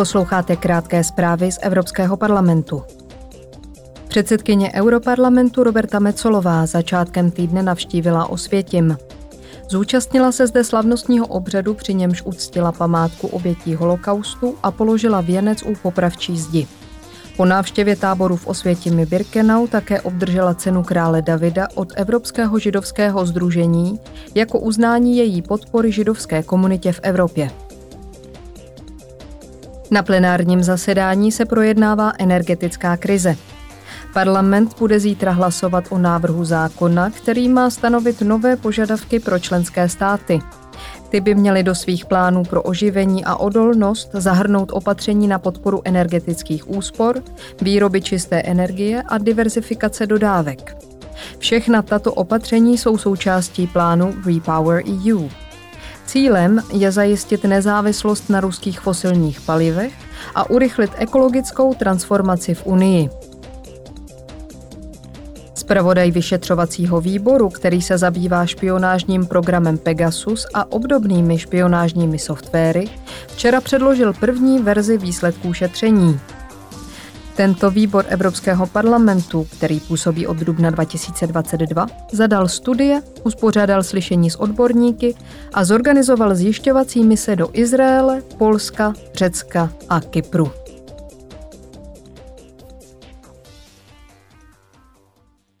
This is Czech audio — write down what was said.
Posloucháte krátké zprávy z Evropského parlamentu. Předsedkyně Europarlamentu Roberta Mecolová začátkem týdne navštívila Osvětim. Zúčastnila se zde slavnostního obřadu, při němž uctila památku obětí holokaustu a položila věnec u popravčí zdi. Po návštěvě táboru v Osvětimi Birkenau také obdržela cenu krále Davida od Evropského židovského združení jako uznání její podpory židovské komunitě v Evropě. Na plenárním zasedání se projednává energetická krize. Parlament bude zítra hlasovat o návrhu zákona, který má stanovit nové požadavky pro členské státy. Ty by měly do svých plánů pro oživení a odolnost zahrnout opatření na podporu energetických úspor, výroby čisté energie a diverzifikace dodávek. Všechna tato opatření jsou součástí plánu Repower EU. Cílem je zajistit nezávislost na ruských fosilních palivech a urychlit ekologickou transformaci v Unii. Spravodaj vyšetřovacího výboru, který se zabývá špionážním programem Pegasus a obdobnými špionážními softwary, včera předložil první verzi výsledků šetření. Tento výbor Evropského parlamentu, který působí od dubna 2022, zadal studie, uspořádal slyšení s odborníky a zorganizoval zjišťovací mise do Izraele, Polska, Řecka a Kypru.